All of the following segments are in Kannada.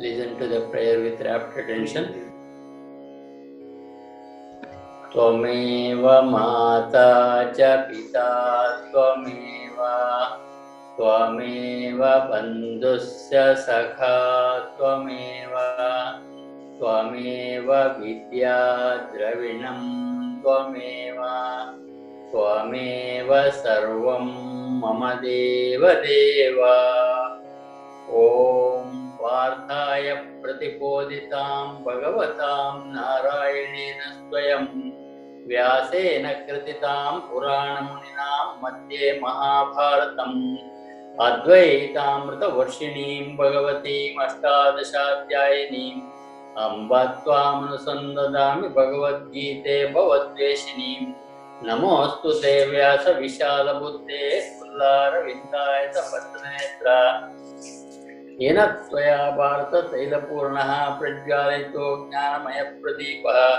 Listen to the prayer with rapt attention. त्वमेव माता च पिता त्वमेव त्वमेव बन्धुस्य सखा त्वमेव त्वमेव विद्या द्रविणं त्वमेव त्वमेव सर्वं मम देवदेव ॐ पार्थाय प्रतिबोधितां भगवतां नारायणेन स्वयं। व्यासेन कृतितां पुराणमुनिनां मध्ये महाभारतम्। अद्वैतामृतवर्षिणीं भगवतीम् अष्टादशाध्यायिनीम् अम्ब त्वामनुसन्ददामि भगवद्गीते भवद्वेषिणीं। नमोऽस्तु ते व्यासविशालबुद्धे फुल्लारविन्दाय पत्रनेत्र येन त्वया भारततैलपूर्णः प्रज्वालितो ज्ञानमयप्रदीपः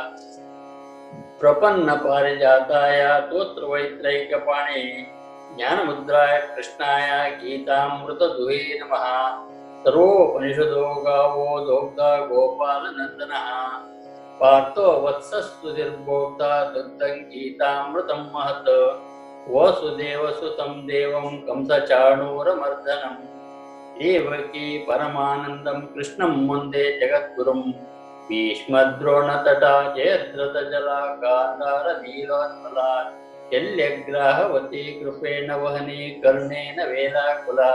प्रपन्नपारिजाताय तोत्रवैत्रैकपाणे, ज्ञानमुद्राय कृष्णाय गीतामृतदुहे नमः। सर्वोपनिषदो गावो दोग्धा गोपालनन्दनः। पार्थो वत्सस्तुतिर्भोक्ता दुग्धं गीतामृतं महत्। वसुदेवसुतं देवं कंसचाणूरमर्दनम्। देवकी परमानन्दं कृष्णं वन्दे जगद्गुरुं भीष्मद्रोणतटा जयद्रथजला गान्धारनीलोत्पला शल्यग्राहवती कृपेण वहनी कर्णेन वेलाकुला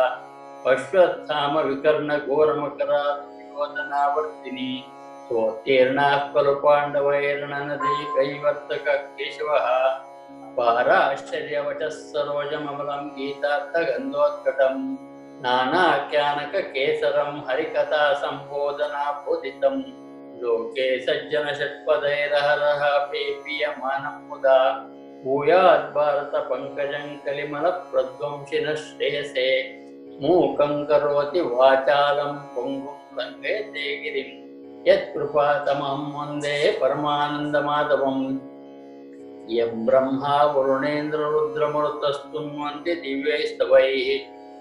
अश्वत्थामविकर्णघोरमकरा दुर्योधनावर्तिनी सोत्तीर्णाः खलु पाण्डवैर्णनदी कैवर्तक केशवः पाराश्चर्यवचः सरोजममलं गीतार्थगन्धोत्कटम् नानाख्यानककेसरं हरिकथा सम्बोधनाबोधितं लोके सज्जनषट्पदैरहरः पेपीयमानं मुदा भूयात् भारतपङ्कजं कलिमलप्रध्वंसिनः श्रेयसे मूकं करोति वाचालं पुङ्गुं लङ्घयते गिरिं यत्कृपातमं वंदे परमानन्दमाधवम्। यं ब्रह्मा वरुणेन्द्ररुद्रमरुतस्तुन्वन्ति दिव्यैस्तवैः।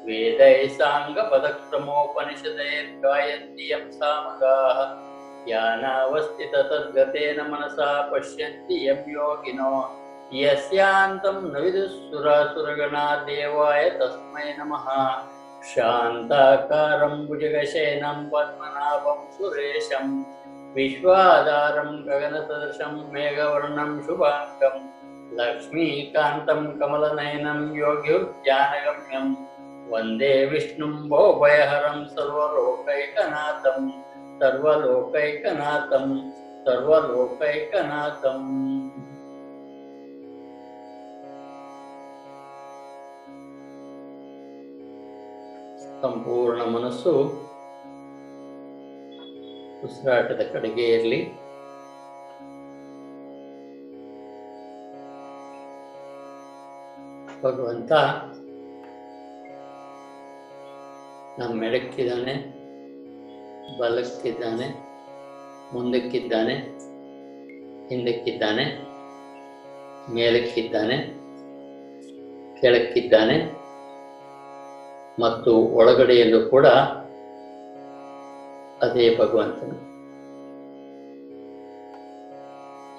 वेदैः साङ्गपदक्रमोपनिषदैर्गायन्ति सामगाः तद्गतेन मनसा पश्यन्ति यं योगिनो। यस्यान्तं न विदुःसुरासुरगणा देवाय तस्मै नमः। शान्ताकारं भुजगशयनं पद्मनाभं सुरेशं। विश्वाधारं गगनसदृशं मेघवर्णं शुभाङ्गं। लक्ष्मीकान्तं कमलनयनं योग्युज्ञानगम्यं वन्दे विष्णुं भोभयहरं सर्वलोकैकनाथं सर्वलोकैकनाथं सर्वलोकैकनाथम् ಸಂಪೂರ್ಣ ಮನಸ್ಸು ಉಸಿರಾಟದ ಕಡೆಗೆ ಇರಲಿ ಭಗವಂತ ನಮ್ಮ ಎಡಕ್ಕಿದ್ದಾನೆ ಬಲಕ್ಕಿದ್ದಾನೆ, ಮುಂದಕ್ಕಿದ್ದಾನೆ, ಹಿಂದಕ್ಕಿದ್ದಾನೆ, ಮೇಲಕ್ಕಿದ್ದಾನೆ, ಕೆಳಕ್ಕಿದ್ದಾನೆ ಮತ್ತು ಒಳಗಡೆಯಲ್ಲೂ ಕೂಡ ಅದೇ ಭಗವಂತನು.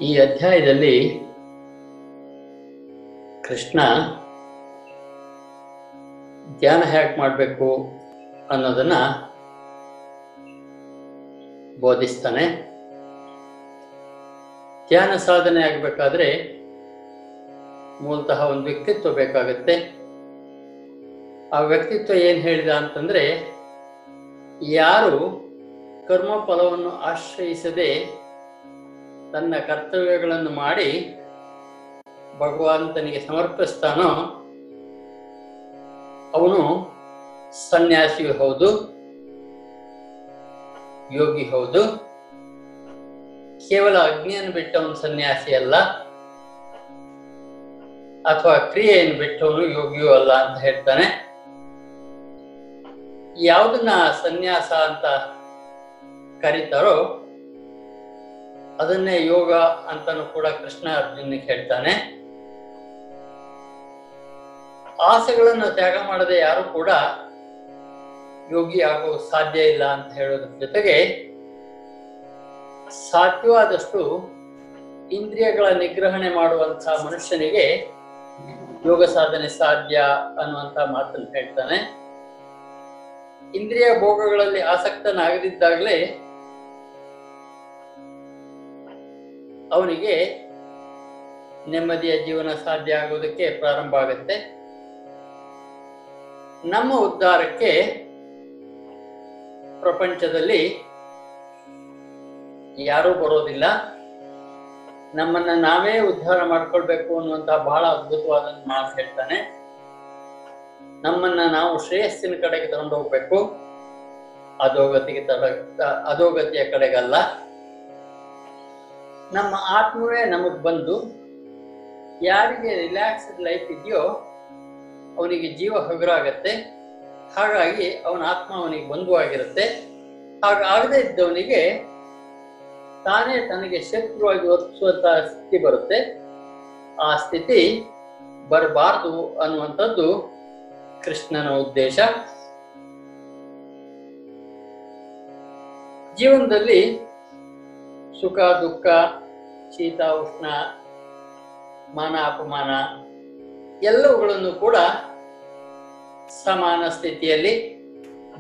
ಈ ಅಧ್ಯಾಯದಲ್ಲಿ ಕೃಷ್ಣ ಧ್ಯಾನ ಹ್ಯಾಕ್ ಮಾಡಬೇಕು? ಅನ್ನೋದನ್ನ ಬೋಧಿಸ್ತಾನೆ. ಧ್ಯಾನ ಸಾಧನೆ ಆಗಬೇಕಾದ್ರೆ ಮೂಲತಃ ಒಂದು ವ್ಯಕ್ತಿತ್ವ ಬೇಕಾಗುತ್ತೆ. ಆ ವ್ಯಕ್ತಿತ್ವ ಏನು ಹೇಳಿದ ಅಂತಂದ್ರೆ, ಯಾರು ಕರ್ಮ ಫಲವನ್ನು ಆಶ್ರಯಿಸದೆ ತನ್ನ ಕರ್ತವ್ಯಗಳನ್ನು ಮಾಡಿ ಭಗವಂತನಿಗೆ ಸಮರ್ಪಿಸ್ತಾನೋ, ಅವನು ಸನ್ಯಾಸಿಯು ಹೌದು, ಯೋಗಿ ಹೌದು. ಕೇವಲ ಅಗ್ನಿಯನ್ನು ಬಿಟ್ಟವನು ಸನ್ಯಾಸಿ ಅಲ್ಲ, ಅಥವಾ ಕ್ರಿಯೆಯನ್ನು ಬಿಟ್ಟವನು ಯೋಗಿಯೂ ಅಲ್ಲ ಅಂತ ಹೇಳ್ತಾನೆ. ಯಾವುದನ್ನ ಸನ್ಯಾಸ ಅಂತ ಕರೀತಾರೋ, ಅದನ್ನೇ ಯೋಗ ಅಂತಾನು ಕೂಡ ಕೃಷ್ಣ ಅರ್ಜುನಿಗೆ ಹೇಳ್ತಾನೆ. ಆಸೆಗಳನ್ನು ತ್ಯಾಗ ಮಾಡದೆ ಯಾರು ಕೂಡ ಯೋಗಿ ಆಗೋ ಸಾಧ್ಯ ಇಲ್ಲ ಅಂತ ಹೇಳೋದ್ರ ಜೊತೆಗೆ ಸಾಧ್ಯವಾದಷ್ಟು ಇಂದ್ರಿಯಗಳ ನಿಗ್ರಹಣೆ ಮಾಡುವಂತಹ ಮನುಷ್ಯನಿಗೆ ಯೋಗ ಸಾಧನೆ ಸಾಧ್ಯ ಅನ್ನುವಂತ ಮಾತನ್ನು ಹೇಳ್ತಾನೆ. ಇಂದ್ರಿಯ ಭೋಗಗಳಲ್ಲಿ ಆಸಕ್ತನಾಗದಿದ್ದಾಗಲೇ ಅವನಿಗೆ ನೆಮ್ಮದಿಯ ಜೀವನ ಸಾಧ್ಯ ಆಗೋದಕ್ಕೆ ಪ್ರಾರಂಭ ಆಗುತ್ತೆ. ನಮ್ಮ ಉದ್ಧಾರಕ್ಕೆ ಪ್ರಪಂಚದಲ್ಲಿ ಯಾರೂ ಬರೋದಿಲ್ಲ. ನಮ್ಮನ್ನ ನಾವೇ ಉದ್ಧಾರ ಮಾಡ್ಕೊಳ್ಬೇಕು ಅನ್ನುವಂತಹ ಬಹಳ ಅದ್ಭುತವಾದ ಮಾತು ಹೇಳ್ತಾನೆ. ನಮ್ಮನ್ನ ನಾವು ಶ್ರೇಯಸ್ಸಿನ ಕಡೆಗೆ ತಗೊಂಡು ಹೋಗ್ಬೇಕು ಅಧೋಗತಿಗೆ ತಡ ಅಧೋಗತಿಯ ಕಡೆಗಲ್ಲ. ನಮ್ಮ ಆತ್ಮವೇ ನಮಗ್ ಬಂದು ಯಾರಿಗೆ ರಿಲ್ಯಾಕ್ಸ್ಡ್ ಲೈಫ್ ಇದೆಯೋ ಅವನಿಗೆ ಜೀವ ಹಗುರಾಗತ್ತೆ. ಹಾಗಾಗಿ ಅವನ ಆತ್ಮ ಅವನಿಗೆ ಬಂಧುವಾಗಿರುತ್ತೆ. ಹಾಗಾಗದೇ ಇದ್ದವನಿಗೆ ತಾನೇ ತನಗೆ ಶತ್ರುವಾಗಿ ವರ್ತಿಸುವಂತಹ ಸ್ಥಿತಿ ಬರುತ್ತೆ. ಆ ಸ್ಥಿತಿ ಬರಬಾರದು ಅನ್ನುವಂಥದ್ದು ಕೃಷ್ಣನ ಉದ್ದೇಶ. ಜೀವನದಲ್ಲಿ ಸುಖ, ದುಃಖ, ಶೀತ, ಉಷ್ಣ, ಮಾನ, ಅಪಮಾನ ಎಲ್ಲವುಗಳನ್ನು ಕೂಡ ಸಮಾನ ಸ್ಥಿತಿಯಲ್ಲಿ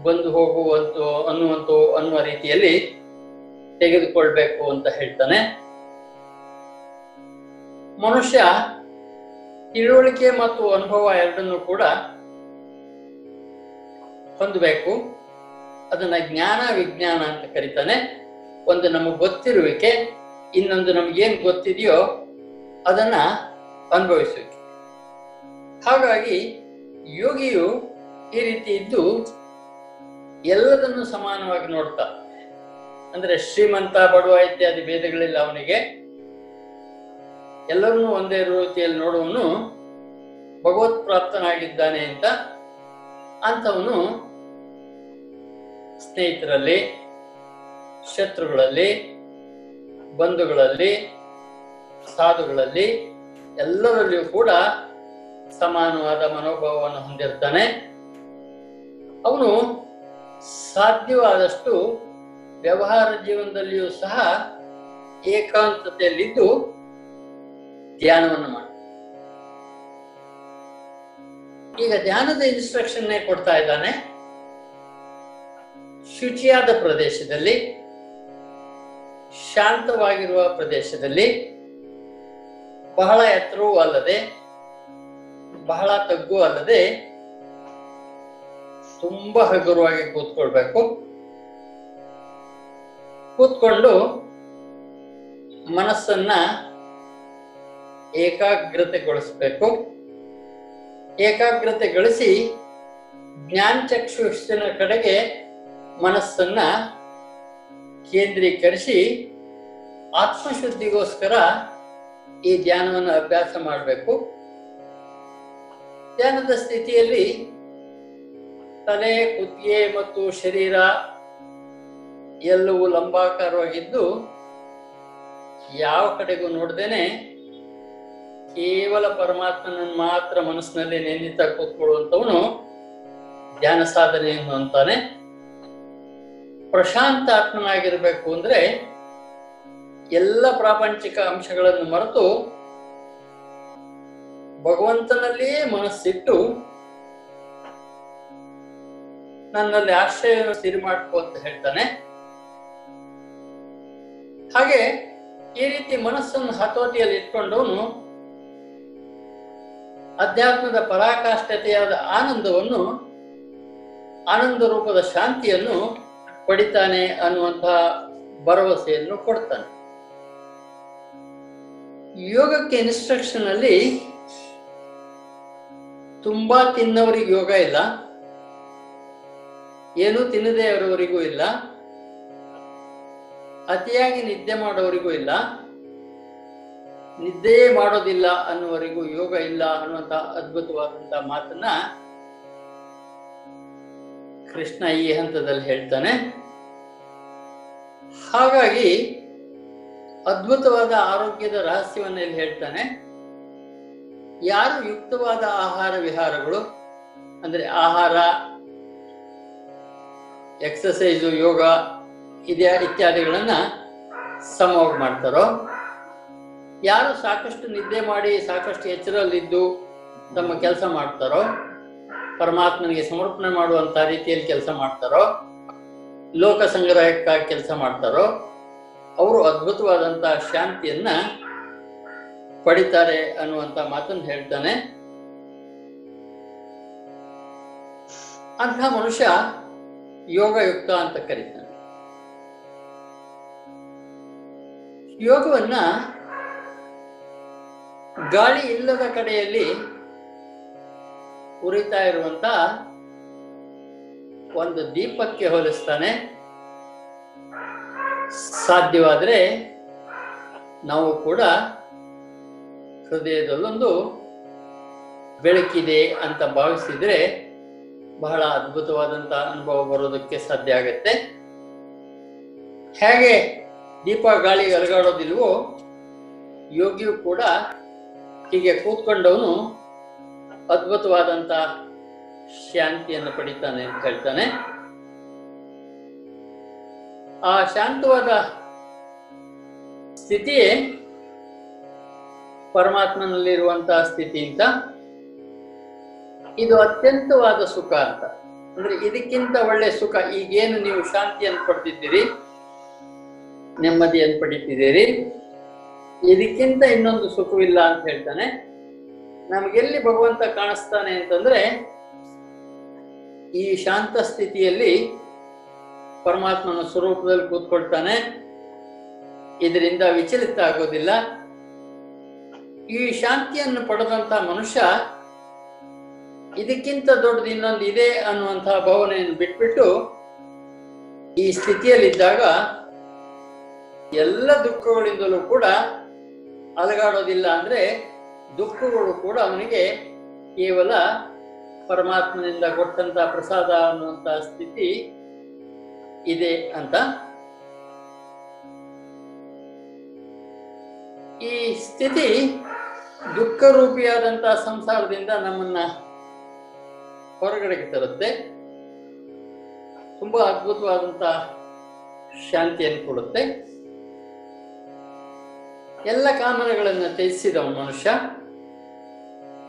ಬಂದು ಹೋಗುವಂತ ಅನ್ನುವಂತ ಅನ್ನುವ ರೀತಿಯಲ್ಲಿ ತೆಗೆದುಕೊಳ್ಬೇಕು ಅಂತ ಹೇಳ್ತಾನೆ. ಮನುಷ್ಯ ತಿಳುವಳಿಕೆ ಮತ್ತು ಅನುಭವ ಎರಡನ್ನೂ ಕೂಡ ಹೊಂದಬೇಕು. ಅದನ್ನ ಜ್ಞಾನ ವಿಜ್ಞಾನ ಅಂತ ಕರೀತಾನೆ. ಒಂದು ನಮಗೆ ಗೊತ್ತಿರುವಿಕೆ, ಇನ್ನೊಂದು ನಮಗೇನು ಗೊತ್ತಿದೆಯೋ ಅದನ್ನ ಅನುಭವಿಸುವಿಕೆ. ಹಾಗಾಗಿ ಯೋಗಿಯು ಈ ರೀತಿ ಇದ್ದು ಎಲ್ಲದನ್ನು ಸಮಾನವಾಗಿ ನೋಡ್ತಾ, ಅಂದ್ರೆ ಶ್ರೀಮಂತ, ಬಡವ ಇತ್ಯಾದಿ ಭೇದಗಳಿಲ್ಲ ಅವನಿಗೆ. ಎಲ್ಲರನ್ನೂ ಒಂದೇ ರೀತಿಯಲ್ಲಿ ನೋಡುವನು ಭಗವತ್ ಪ್ರಾಪ್ತನಾಗಿದ್ದಾನೆ ಅಂತ ಅಂಥವನು ಸ್ನೇಹಿತರಲ್ಲಿ, ಶತ್ರುಗಳಲ್ಲಿ, ಬಂಧುಗಳಲ್ಲಿ, ಸಾಧುಗಳಲ್ಲಿ, ಎಲ್ಲರಲ್ಲಿಯೂ ಕೂಡ ಸಮಾನವಾದ ಮನೋಭಾವವನ್ನು ಹೊಂದಿರ್ತಾನೆ. ಅವನು ಸಾಧ್ಯವಾದಷ್ಟು ವ್ಯವಹಾರ ಜೀವನದಲ್ಲಿಯೂ ಸಹ ಏಕಾಂತತೆಯಲ್ಲಿದ್ದು ಧ್ಯಾನವನ್ನು ಮಾಡ ಈಗ ಧ್ಯಾನದ ಇನ್ಸ್ಟ್ರಕ್ಷನ್ನೇ ಕೊಡ್ತಾ ಇದ್ದಾನೆ. ಶುಚಿಯಾದ ಪ್ರದೇಶದಲ್ಲಿ, ಶಾಂತವಾಗಿರುವ ಪ್ರದೇಶದಲ್ಲಿ ಬಹಳ ಎತ್ತರವೂ ಅಲ್ಲದೆ ಬಹಳ ತಗ್ಗು ಅಲ್ಲದೆ ತುಂಬಾ ಹಗುರವಾಗಿ ಕೂತ್ಕೊಳ್ಬೇಕು. ಕೂತ್ಕೊಂಡು ಮನಸ್ಸನ್ನ ಏಕಾಗ್ರತೆಗೊಳಿಸ್ಬೇಕು. ಏಕಾಗ್ರತೆಗೊಳಿಸಿ ಜ್ಞಾನ ಚಕ್ಷುಷನ ಕಡೆಗೆ ಮನಸ್ಸನ್ನ ಕೇಂದ್ರೀಕರಿಸಿ ಆತ್ಮಶುದ್ಧಿಗೋಸ್ಕರ ಈ ಧ್ಯಾನವನ್ನು ಅಭ್ಯಾಸ ಮಾಡಬೇಕು. ಧ್ಯಾನದ ಸ್ಥಿತಿಯಲ್ಲಿ ತಲೆ ಕುತ್ತಿಗೆ ಮತ್ತು ಶರೀರ ಎಲ್ಲವೂ ಲಂಬಾಕಾರವಾಗಿದ್ದು, ಯಾವ ಕಡೆಗೂ ನೋಡ್ದೇನೆ ಕೇವಲ ಪರಮಾತ್ಮನ ಮಾತ್ರ ಮನಸ್ಸಿನಲ್ಲಿ ನೆನ್ನಿತ ಕೂತ್ಕೊಳ್ಳುವಂಥವನು ಧ್ಯಾನ ಸಾಧನೆಯನ್ನು ಅಂತಾನೆ. ಪ್ರಶಾಂತ ಆತ್ಮನಾಗಿರ್ಬೇಕು ಅಂದ್ರೆ ಎಲ್ಲ ಪ್ರಾಪಂಚಿಕ ಅಂಶಗಳನ್ನು ಮರೆತು ಭಗವಂತನಲ್ಲಿಯೇ ಮನಸ್ಸಿಟ್ಟು ನನ್ನಲ್ಲಿ ಆಶ್ರಯವನ್ನು ಸಿರಿ ಮಾಡ್ಕೋ ಅಂತ ಹೇಳ್ತಾನೆ. ಹಾಗೆ ಈ ರೀತಿ ಮನಸ್ಸನ್ನು ಹತೋಟಿಯಲ್ಲಿ ಇಟ್ಕೊಂಡವನು ಅಧ್ಯಾತ್ಮದ ಪರಾಕಾಷ್ಠತೆಯಾದ ಆನಂದವನ್ನು ಆನಂದ ರೂಪದ ಶಾಂತಿಯನ್ನು ಪಡಿತಾನೆ ಅನ್ನುವಂತಹ ಭರವಸೆಯನ್ನು ಕೊಡ್ತಾನೆ. ಯೋಗಕ್ಕೆ ಇನ್ಸ್ಟ್ರಕ್ಷನ್ ಅಲ್ಲಿ ತುಂಬಾ ತಿನ್ನವರಿಗೆ ಯೋಗ ಇಲ್ಲ. ಏನು ತಿನ್ನದೇ ಇರೋವರಿಗೂ ಇಲ್ಲ. ಅತಿಯಾಗಿ ನಿದ್ದೆ ಮಾಡೋವರಿಗೂ ಇಲ್ಲ. ನಿದ್ದೆಯೇ ಮಾಡೋದಿಲ್ಲ ಅನ್ನುವರಿಗೂ ಯೋಗ ಇಲ್ಲ ಅನ್ನುವಂತ ಅದ್ಭುತವಾದಂತ ಮಾತನ್ನ ಕೃಷ್ಣ ಈ ಹಂತದಲ್ಲಿ ಹೇಳ್ತಾನೆ. ಹಾಗಾಗಿ ಅದ್ಭುತವಾದ ಆರೋಗ್ಯದ ರಹಸ್ಯವನ್ನು ಇಲ್ಲಿ ಹೇಳ್ತಾನೆ. ಯಾರು ಯುಕ್ತವಾದ ಆಹಾರ ವಿಹಾರಗಳು? ಅಂದ್ರೆ ಆಹಾರ ಎಕ್ಸಸೈಸು ಯೋಗ ಇದೆ ಇತ್ಯಾದಿಗಳನ್ನ ಸಮವಾಗಿ ಮಾಡ್ತಾರೋ, ಯಾರು ಸಾಕಷ್ಟು ನಿದ್ದೆ ಮಾಡಿ, ಸಾಕಷ್ಟು ಎಚ್ಚರಲ್ಲಿದ್ದು ತಮ್ಮ ಕೆಲಸ ಮಾಡ್ತಾರೋ, ಪರಮಾತ್ಮನಿಗೆ ಸಮರ್ಪಣೆ ಮಾಡುವಂತ ರೀತಿಯಲ್ಲಿ ಕೆಲಸ ಮಾಡ್ತಾರೋ ಲೋಕ ಸಂಗ್ರಹಕ್ಕಾಗಿ ಕೆಲಸ ಮಾಡ್ತಾರೋ, ಅವರು ಅದ್ಭುತವಾದಂತಹ ಶಾಂತಿಯನ್ನ ಪಡಿತಾರೆ ಅನ್ನುವಂತ ಮಾತನ್ನು ಹೇಳ್ತಾನೆ. ಅಂತಹ ಮನುಷ್ಯ ಯೋಗಯುಕ್ತ ಅಂತ ಕರೀತಾನೆ. ಯೋಗವನ್ನ ಗಾಳಿ ಇಲ್ಲದ ಕಡೆಯಲ್ಲಿ ಉರಿತಾ ಇರುವಂತ ಒಂದು ದೀಪಕ್ಕೆ ಹೋಲಿಸ್ತಾನೆ. ಸಾಧ್ಯವಾದರೆ ನಾವು ಕೂಡ ಹೃದಯದಲ್ಲೊಂದು ಬೆಳಕಿದೆ ಅಂತ ಭಾವಿಸಿದ್ರೆ ಬಹಳ ಅದ್ಭುತವಾದಂತ ಅನುಭವ ಬರೋದಕ್ಕೆ ಸಾಧ್ಯ ಆಗತ್ತೆ. ಹೇಗೆ ದೀಪ ಗಾಳಿ ಅಲಗಾಡೋದಿಲ್ವೋ ಯೋಗಿಯು ಕೂಡ ಹೀಗೆ ಕೂತ್ಕೊಂಡವನು ಅದ್ಭುತವಾದಂತ ಶಾಂತಿಯನ್ನು ಪಡಿತಾನೆ ಅಂತ ಹೇಳ್ತಾನೆ. ಆ ಶಾಂತವಾದ ಸ್ಥಿತಿಯೇ ಪರಮಾತ್ಮನಲ್ಲಿರುವಂತಹ ಸ್ಥಿತಿ ಅಂತ? ಇದು ಅತ್ಯಂತವಾದ ಸುಖ ಅಂತ. ಅಂದ್ರೆ ಇದಕ್ಕಿಂತ ಒಳ್ಳೆ ಸುಖ, ಈಗೇನು ನೀವು ಶಾಂತಿಯನ್ನು ಪಡ್ತಿದ್ದೀರಿ ನೆಮ್ಮದಿಯನ್ನು ಪಡಿತಿದ್ದೀರಿ? ಇದಕ್ಕಿಂತ ಇನ್ನೊಂದು ಸುಖವಿಲ್ಲ ಅಂತ ಹೇಳ್ತಾನೆ. ನಮಗೆಲ್ಲಿ ಭಗವಂತ ಕಾಣಿಸ್ತಾನೆ ಅಂತಂದ್ರೆ, ಈ ಶಾಂತ ಸ್ಥಿತಿಯಲ್ಲಿ ಪರಮಾತ್ಮನ ಸ್ವರೂಪದಲ್ಲಿ ಕೂತ್ಕೊಳ್ತಾನೆ. ಇದರಿಂದ ವಿಚಲಿತ ಆಗೋದಿಲ್ಲ. ಈ ಶಾಂತಿಯನ್ನು ಪಡೆದಂತ ಮನುಷ್ಯ ಇದಕ್ಕಿಂತ ದೊಡ್ಡದು ಇನ್ನೊಂದು ಇದೆ ಅನ್ನುವಂತಹ ಭಾವನೆಯನ್ನು ಬಿಟ್ಬಿಟ್ಟು ಈ ಸ್ಥಿತಿಯಲ್ಲಿದ್ದಾಗ ಎಲ್ಲ ದುಃಖಗಳಿಂದಲೂ ಕೂಡ ಅಲಗಾಡೋದಿಲ್ಲ ಅಂದ್ರೆ ದುಃಖಗಳು ಕೂಡ ಅವನಿಗೆ ಕೇವಲ ಪರಮಾತ್ಮನಿಂದ ಕೊಟ್ಟಂತ ಪ್ರಸಾದ ಅನ್ನುವಂತ ಸ್ಥಿತಿ ಇದೆ ಅಂತ ಈ ಸ್ಥಿತಿ ದುಃಖ ರೂಪಿಯಾದಂತಹ ಸಂಸಾರದಿಂದ ನಮ್ಮನ್ನ ಹೊರಗಡೆಗೆ ತರುತ್ತೆ. ತುಂಬಾ ಅದ್ಭುತವಾದಂತ ಶಾಂತಿಯನ್ನು ಕೊಡುತ್ತೆ. ಎಲ್ಲ ಕಾಮನೆಗಳನ್ನು ತ್ಯಜಿಸಿದ ಮನುಷ್ಯ,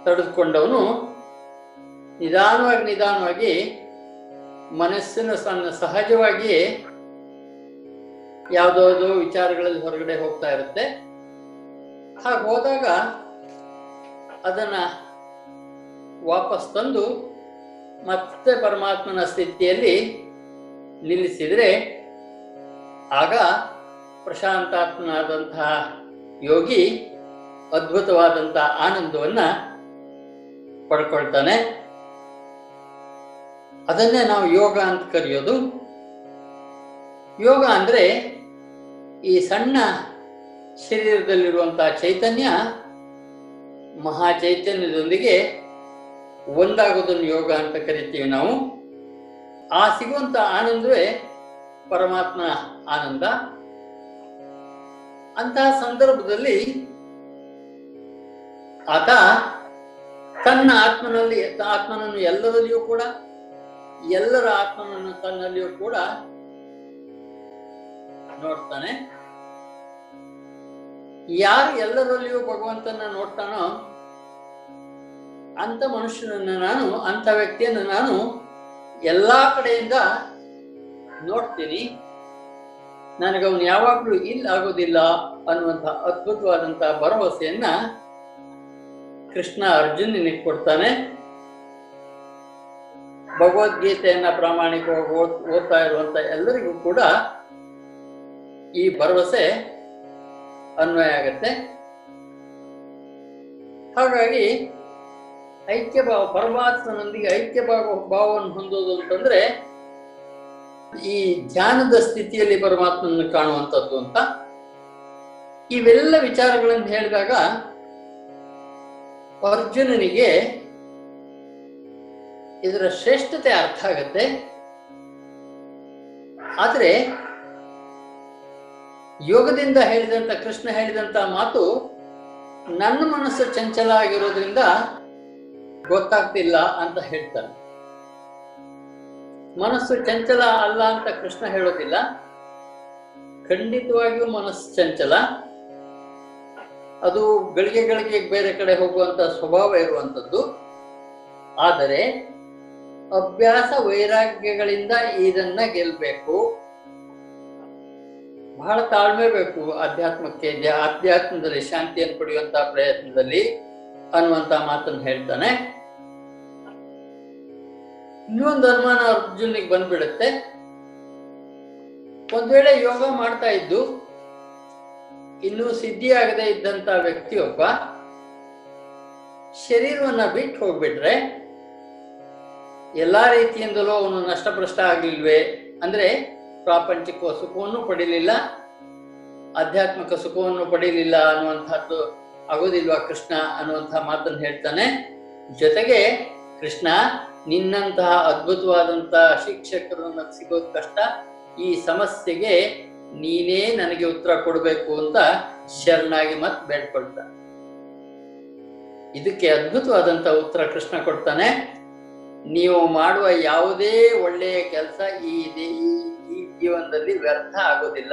ತಡೆದುಕೊಂಡವನು ನಿಧಾನವಾಗಿ ನಿಧಾನವಾಗಿ ಮನಸ್ಸಿನ ಸಣ್ಣ ಸಹಜವಾಗಿಯೇ ಯಾವುದಾವುದೋ ವಿಚಾರಗಳಲ್ಲಿ ಹೊರಗಡೆ ಹೋಗ್ತಾ ಇರುತ್ತೆ. ಹಾಗೆ ಹೋದಾಗ ಅದನ್ನ ವಾಪಸ್ ತಂದು ಮತ್ತೆ ಪರಮಾತ್ಮನ ಸ್ಥಿತಿಯಲ್ಲಿ ನಿಲ್ಲಿಸಿದರೆ ಆಗ ಪ್ರಶಾಂತಾತ್ಮನಾದಂತಹ ಯೋಗಿ ಅದ್ಭುತವಾದಂತಹ ಆನಂದವನ್ನ ಪಡ್ಕೊಳ್ತಾನೆ. ಅದನ್ನೇ ನಾವು ಯೋಗ ಅಂತ ಕರೆಯೋದು. ಯೋಗ ಅಂದ್ರೆ ಈ ಸಣ್ಣ ಶರೀರದಲ್ಲಿರುವಂತಹ ಚೈತನ್ಯ ಮಹಾ ಚೈತನ್ಯದೊಂದಿಗೆ ಒಂದಾಗೋದನ್ನು ಯೋಗ ಅಂತ ಕರಿತೀವಿ ನಾವು. ಆ ಸಿಗುವಂತ ಆನಂದವೇ ಪರಮಾತ್ಮ ಆನಂದ. ಅಂತಹ ಸಂದರ್ಭದಲ್ಲಿ ಆತ ತನ್ನ ಆತ್ಮನಲ್ಲಿ, ಆತ್ಮನನ್ನು ಎಲ್ಲರಲ್ಲಿಯೂ ಕೂಡ, ಎಲ್ಲರ ಆತ್ಮನನ್ನು ತನ್ನಲ್ಲಿಯೂ ಕೂಡ ನೋಡ್ತಾನೆ. ಯಾರು ಎಲ್ಲರಲ್ಲಿಯೂ ಭಗವಂತನ ನೋಡ್ತಾನೋ ಅಂತ ಮನುಷ್ಯನನ್ನ ನಾನು, ಅಂತ ವ್ಯಕ್ತಿಯನ್ನು ನಾನು ಎಲ್ಲಾ ಕಡೆಯಿಂದ ನೋಡ್ತೀನಿ. ನನಗವನು ಯಾವಾಗಲೂ ಆಗೋದಿಲ್ಲ ಅನ್ನುವಂತಹ ಅದ್ಭುತವಾದಂತಹ ಭರವಸೆಯನ್ನ ಕೃಷ್ಣ ಅರ್ಜುನನಿಗೆ ಕೊಡ್ತಾನೆ. ಭಗವದ್ಗೀತೆಯನ್ನ ಪ್ರಾಮಾಣಿಕವಾಗಿ ಓದ್, ಓದ್ತಾ ಇರುವಂತ ಎಲ್ಲರಿಗೂ ಕೂಡ ಈ ಭರವಸೆ ಅನ್ವಯ ಆಗತ್ತೆ. ಹಾಗಾಗಿ ಐಕ್ಯ ಭಾವ, ಪರಮಾತ್ಮನೊಂದಿಗೆ ಐಕ್ಯ ಭಾವ, ಭಾವವನ್ನು ಹೊಂದೋದು ಅಂತಂದ್ರೆ ಈ ಧ್ಯಾನದ ಸ್ಥಿತಿಯಲ್ಲಿ ಪರಮಾತ್ಮನ ಕಾಣುವಂಥದ್ದು ಅಂತ. ಇವೆಲ್ಲ ವಿಚಾರಗಳನ್ನು ಹೇಳಿದಾಗ ಅರ್ಜುನನಿಗೆ ಇದರ ಶ್ರೇಷ್ಠತೆ ಅರ್ಥ ಆಗತ್ತೆ. ಆದ್ರೆ ಯೋಗದಿಂದ ಹೇಳಿದಂತ, ಕೃಷ್ಣ ಹೇಳಿದಂತ ಮಾತು ನನ್ನ ಮನಸ್ಸು ಚಂಚಲ ಆಗಿರೋದ್ರಿಂದ ಗೊತ್ತಾಗ್ತಿಲ್ಲ ಅಂತ ಹೇಳ್ತಾನೆ ಮನಸ್ಸು ಚಂಚಲ ಅಲ್ಲ ಅಂತ ಕೃಷ್ಣ ಹೇಳೋದಿಲ್ಲ. ಖಂಡಿತವಾಗಿಯೂ ಮನಸ್ಸು ಚಂಚಲ. ಅದು ಗಳಿಗೆ ಗಳಿಗೆ ಬೇರೆ ಕಡೆ ಹೋಗುವಂತ ಸ್ವಭಾವ ಇರುವಂಥದ್ದು ಆದರೆ ಅಭ್ಯಾಸ ವೈರಾಗ್ಯಗಳಿಂದ ಇದನ್ನ ಗೆಲ್ಬೇಕು. ಬಹಳ ತಾಳ್ಮೆ ಬೇಕು ಅಧ್ಯಾತ್ಮಕ್ಕೆ ಅಧ್ಯಾತ್ಮದಲ್ಲಿ ಶಾಂತಿಯನ್ನು ಪಡೆಯುವಂತ ಪ್ರಯತ್ನದಲ್ಲಿ ಅನ್ನುವಂತ ಮಾತನ್ನು ಹೇಳ್ತಾನೆ. ಇನ್ನೊಂದು ಅನುಮಾನ ಅರ್ಜುನಿಗೆ ಬಂದ್ಬಿಡುತ್ತೆ. ಒಂದ್ ವೇಳೆ ಯೋಗ ಮಾಡ್ತಾ ಇದ್ದು, ಇನ್ನೂ ಸಿದ್ಧಿಯಾಗದೆ ಇದ್ದಂತ ವ್ಯಕ್ತಿಯೊಬ್ಬ ಶರೀರವನ್ನ ಬಿಟ್ಟು ಹೋಗ್ಬಿಟ್ರೆ ಎಲ್ಲಾ ರೀತಿಯಿಂದಲೂ ಅವನು ನಷ್ಟಭ್ರಷ್ಟ ಆಗ್ಲಿಲ್ವೇ? ಅಂದ್ರೆ ಪ್ರಾಪಂಚಿಕ ಸುಖವನ್ನು ಪಡೀಲಿಲ್ಲ, ಆಧ್ಯಾತ್ಮಿಕ ಸುಖವನ್ನು ಪಡೀಲಿಲ್ಲ ಅನ್ನುವಂಥದ್ದು ಆಗೋದಿಲ್ವಾ ಕೃಷ್ಣ ಅನ್ನುವಂಥ ಮಾತನ್ನು ಹೇಳ್ತಾನೆ. ಜೊತೆಗೆ ಕೃಷ್ಣ, ನಿನ್ನಂತಹ ಅದ್ಭುತವಾದಂತಹ ಶಿಕ್ಷಕರು ನನಗೆ ಸಿಗೋದು ಕಷ್ಟ. ಈ ಸಮಸ್ಯೆಗೆ ನೀನೇ ನನಗೆ ಉತ್ತರ ಕೊಡಬೇಕು ಅಂತ ಶರಣಾಗಿ ಮತ್ ಬೇಡ್ಕೊಳ್ತ. ಇದಕ್ಕೆ ಅದ್ಭುತವಾದಂತ ಉತ್ತರ ಕೃಷ್ಣ ಕೊಡ್ತಾನೆ. ನೀವು ಮಾಡುವ ಯಾವುದೇ ಒಳ್ಳೆಯ ಕೆಲಸ ಈ ಜೀವನದಲ್ಲಿ ವ್ಯರ್ಥ ಆಗೋದಿಲ್ಲ.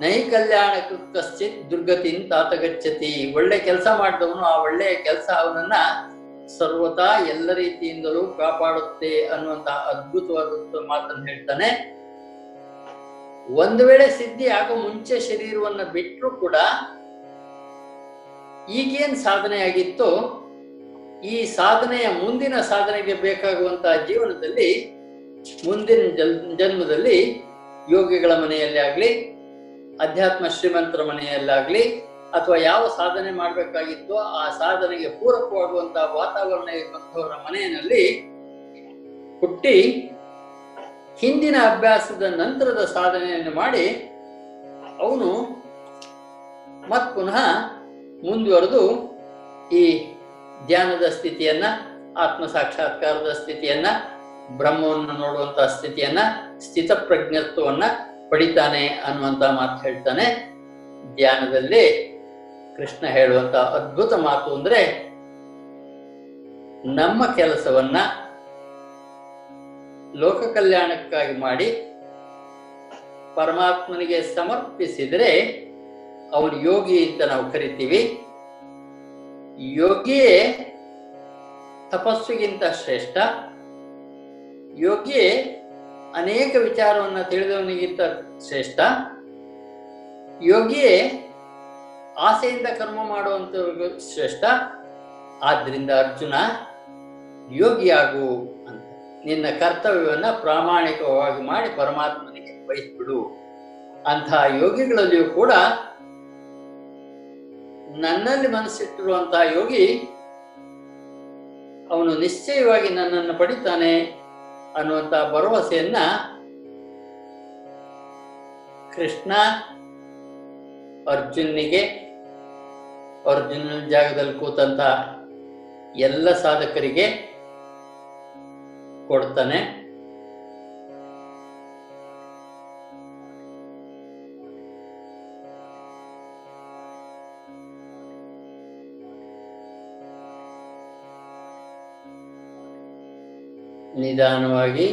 ನೈಕಲ್ಯಾಣ ಕಶ್ಚಿತ್ ದುರ್ಗತಿನ್ ತಾತಗಚ್ಚತಿ. ಒಳ್ಳೆ ಕೆಲಸ ಮಾಡಿದವನು ಆ ಒಳ್ಳೆ ಕೆಲಸ ಅವನನ್ನ ಸರ್ವತಾ ಎಲ್ಲ ರೀತಿಯಿಂದಲೂ ಕಾಪಾಡುತ್ತೆ ಅನ್ನುವಂತಹ ಅದ್ಭುತವಾದಂತ ಮಾತನ್ನು ಹೇಳ್ತಾನೆ. ಒಂದು ವೇಳೆ ಸಿದ್ಧಿ ಆಗೋ ಮುಂಚೆ ಶರೀರವನ್ನ ಬಿಟ್ಟರು ಕೂಡ ಈಗೇನ್ ಸಾಧನೆ ಆಗಿತ್ತು ಈ ಸಾಧನೆಯ ಮುಂದಿನ ಸಾಧನೆಗೆ ಬೇಕಾಗುವಂತಹ ಜೀವನದಲ್ಲಿ ಮುಂದಿನ ಜನ್ಮದಲ್ಲಿ ಯೋಗಿಗಳ ಮನೆಯಲ್ಲಿ ಆಗ್ಲಿ, ಅಧ್ಯಾತ್ಮ ಶ್ರೀಮಂತರ ಮನೆಯಲ್ಲಾಗ್ಲಿ, ಅಥವಾ ಯಾವ ಸಾಧನೆ ಮಾಡಬೇಕಾಗಿತ್ತೋ ಆ ಸಾಧನೆಗೆ ಪೂರಕವಾಗುವಂತಹ ವಾತಾವರಣ ಇರುವಂತಹವರ ಮನೆಯಲ್ಲಿ ಹುಟ್ಟಿ ಹಿಂದಿನ ಅಭ್ಯಾಸದ ನಂತರದ ಸಾಧನೆಯನ್ನು ಮಾಡಿ ಅವನು ಮತ್ ಪುನಃ ಮುಂದುವರೆದು ಈ ಧ್ಯಾನದ ಸ್ಥಿತಿಯನ್ನ ಆತ್ಮ ಸಾಕ್ಷಾತ್ಕಾರದ ಸ್ಥಿತಿಯನ್ನ ಬ್ರಹ್ಮವನ್ನು ನೋಡುವಂತಹ ಸ್ಥಿತಿಯನ್ನ, ಸ್ಥಿತಪ್ರಜ್ಞತ್ವವನ್ನ ಪಡಿತಾನೆ ಅನ್ನುವಂತ ಮಾತು ಹೇಳ್ತಾನೆ. ಧ್ಯಾನದಲ್ಲಿ ಕೃಷ್ಣ ಹೇಳುವಂತ ಅದ್ಭುತ ಮಾತು ಅಂದ್ರೆ, ನಮ್ಮ ಕೆಲಸವನ್ನ ಲೋಕ ಕಲ್ಯಾಣಕ್ಕಾಗಿ ಮಾಡಿ ಪರಮಾತ್ಮನಿಗೆ ಸಮರ್ಪಿಸಿದರೆ ಅವನು ಯೋಗಿ ಅಂತ ನಾವು ಕರಿತೀವಿ. ಯೋಗಿಯೇ ತಪಸ್ವಿಗಿಂತ ಶ್ರೇಷ್ಠ ಯೋಗಿಯೇ ಅನೇಕ ವಿಚಾರವನ್ನ ತಿಳಿದವನಿಗಿಂತ ಶ್ರೇಷ್ಠ. ಯೋಗಿಯೇ ಆಸೆಯಿಂದ ಕರ್ಮ ಮಾಡುವಂಥವ್ರಿಗೂ ಶ್ರೇಷ್ಠ. ಆದ್ದರಿಂದ ಅರ್ಜುನ ಯೋಗಿಯಾಗು ಅಂತ. ನಿನ್ನ ಕರ್ತವ್ಯವನ್ನ ಪ್ರಾಮಾಣಿಕವಾಗಿ ಮಾಡಿ ಪರಮಾತ್ಮನಿಗೆ ವಹಿಸ್ಬಿಡು. ಅಂತಹ ಯೋಗಿಗಳಲ್ಲಿಯೂ ಕೂಡ ನನ್ನಲ್ಲಿ ಮನಸ್ಸಿಟ್ಟಿರುವಂತಹ ಯೋಗಿ ಅವನು ನಿಶ್ಚಯವಾಗಿ ನನ್ನನ್ನು ಪಡಿತಾನೆ. ಅನ್ನುವಂತ ಭರವಸೆಯನ್ನ ಕೃಷ್ಣ ಅರ್ಜುನಿಗೆ ಅರ್ಜುನ ಜಾಗದಲ್ಲಿ ಕೂತಂತ ಎಲ್ಲ ಸಾಧಕರಿಗೆ ಕೊಡ್ತಾನೆ. ನಿಧಾನವಾಗಿ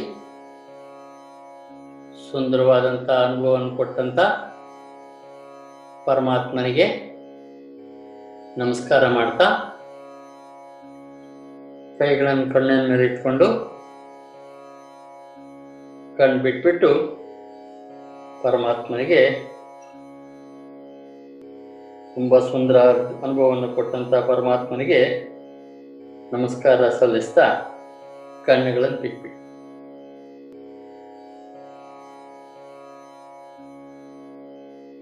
ಸುಂದರವಾದಂಥ ಅನುಭವವನ್ನು ಕೊಟ್ಟಂತ ಪರಮಾತ್ಮನಿಗೆ ನಮಸ್ಕಾರ ಮಾಡ್ತಾ ಕೈಗಳನ್ನು ಕಣ್ಣಿನ ಮೇಲೆ ಇಟ್ಕೊಂಡು ಕಣ್ಣು ಬಿಟ್ಬಿಟ್ಟು ಪರಮಾತ್ಮನಿಗೆ ತುಂಬ ಸುಂದರ ಅನುಭವವನ್ನು ಕೊಟ್ಟಂತ ಪರಮಾತ್ಮನಿಗೆ ನಮಸ್ಕಾರ ಸಲ್ಲಿಸ್ತಾ ಕಣ್ಣುಗಳನ್ನು ಬಿಟ್ಬಿಟ್ಟು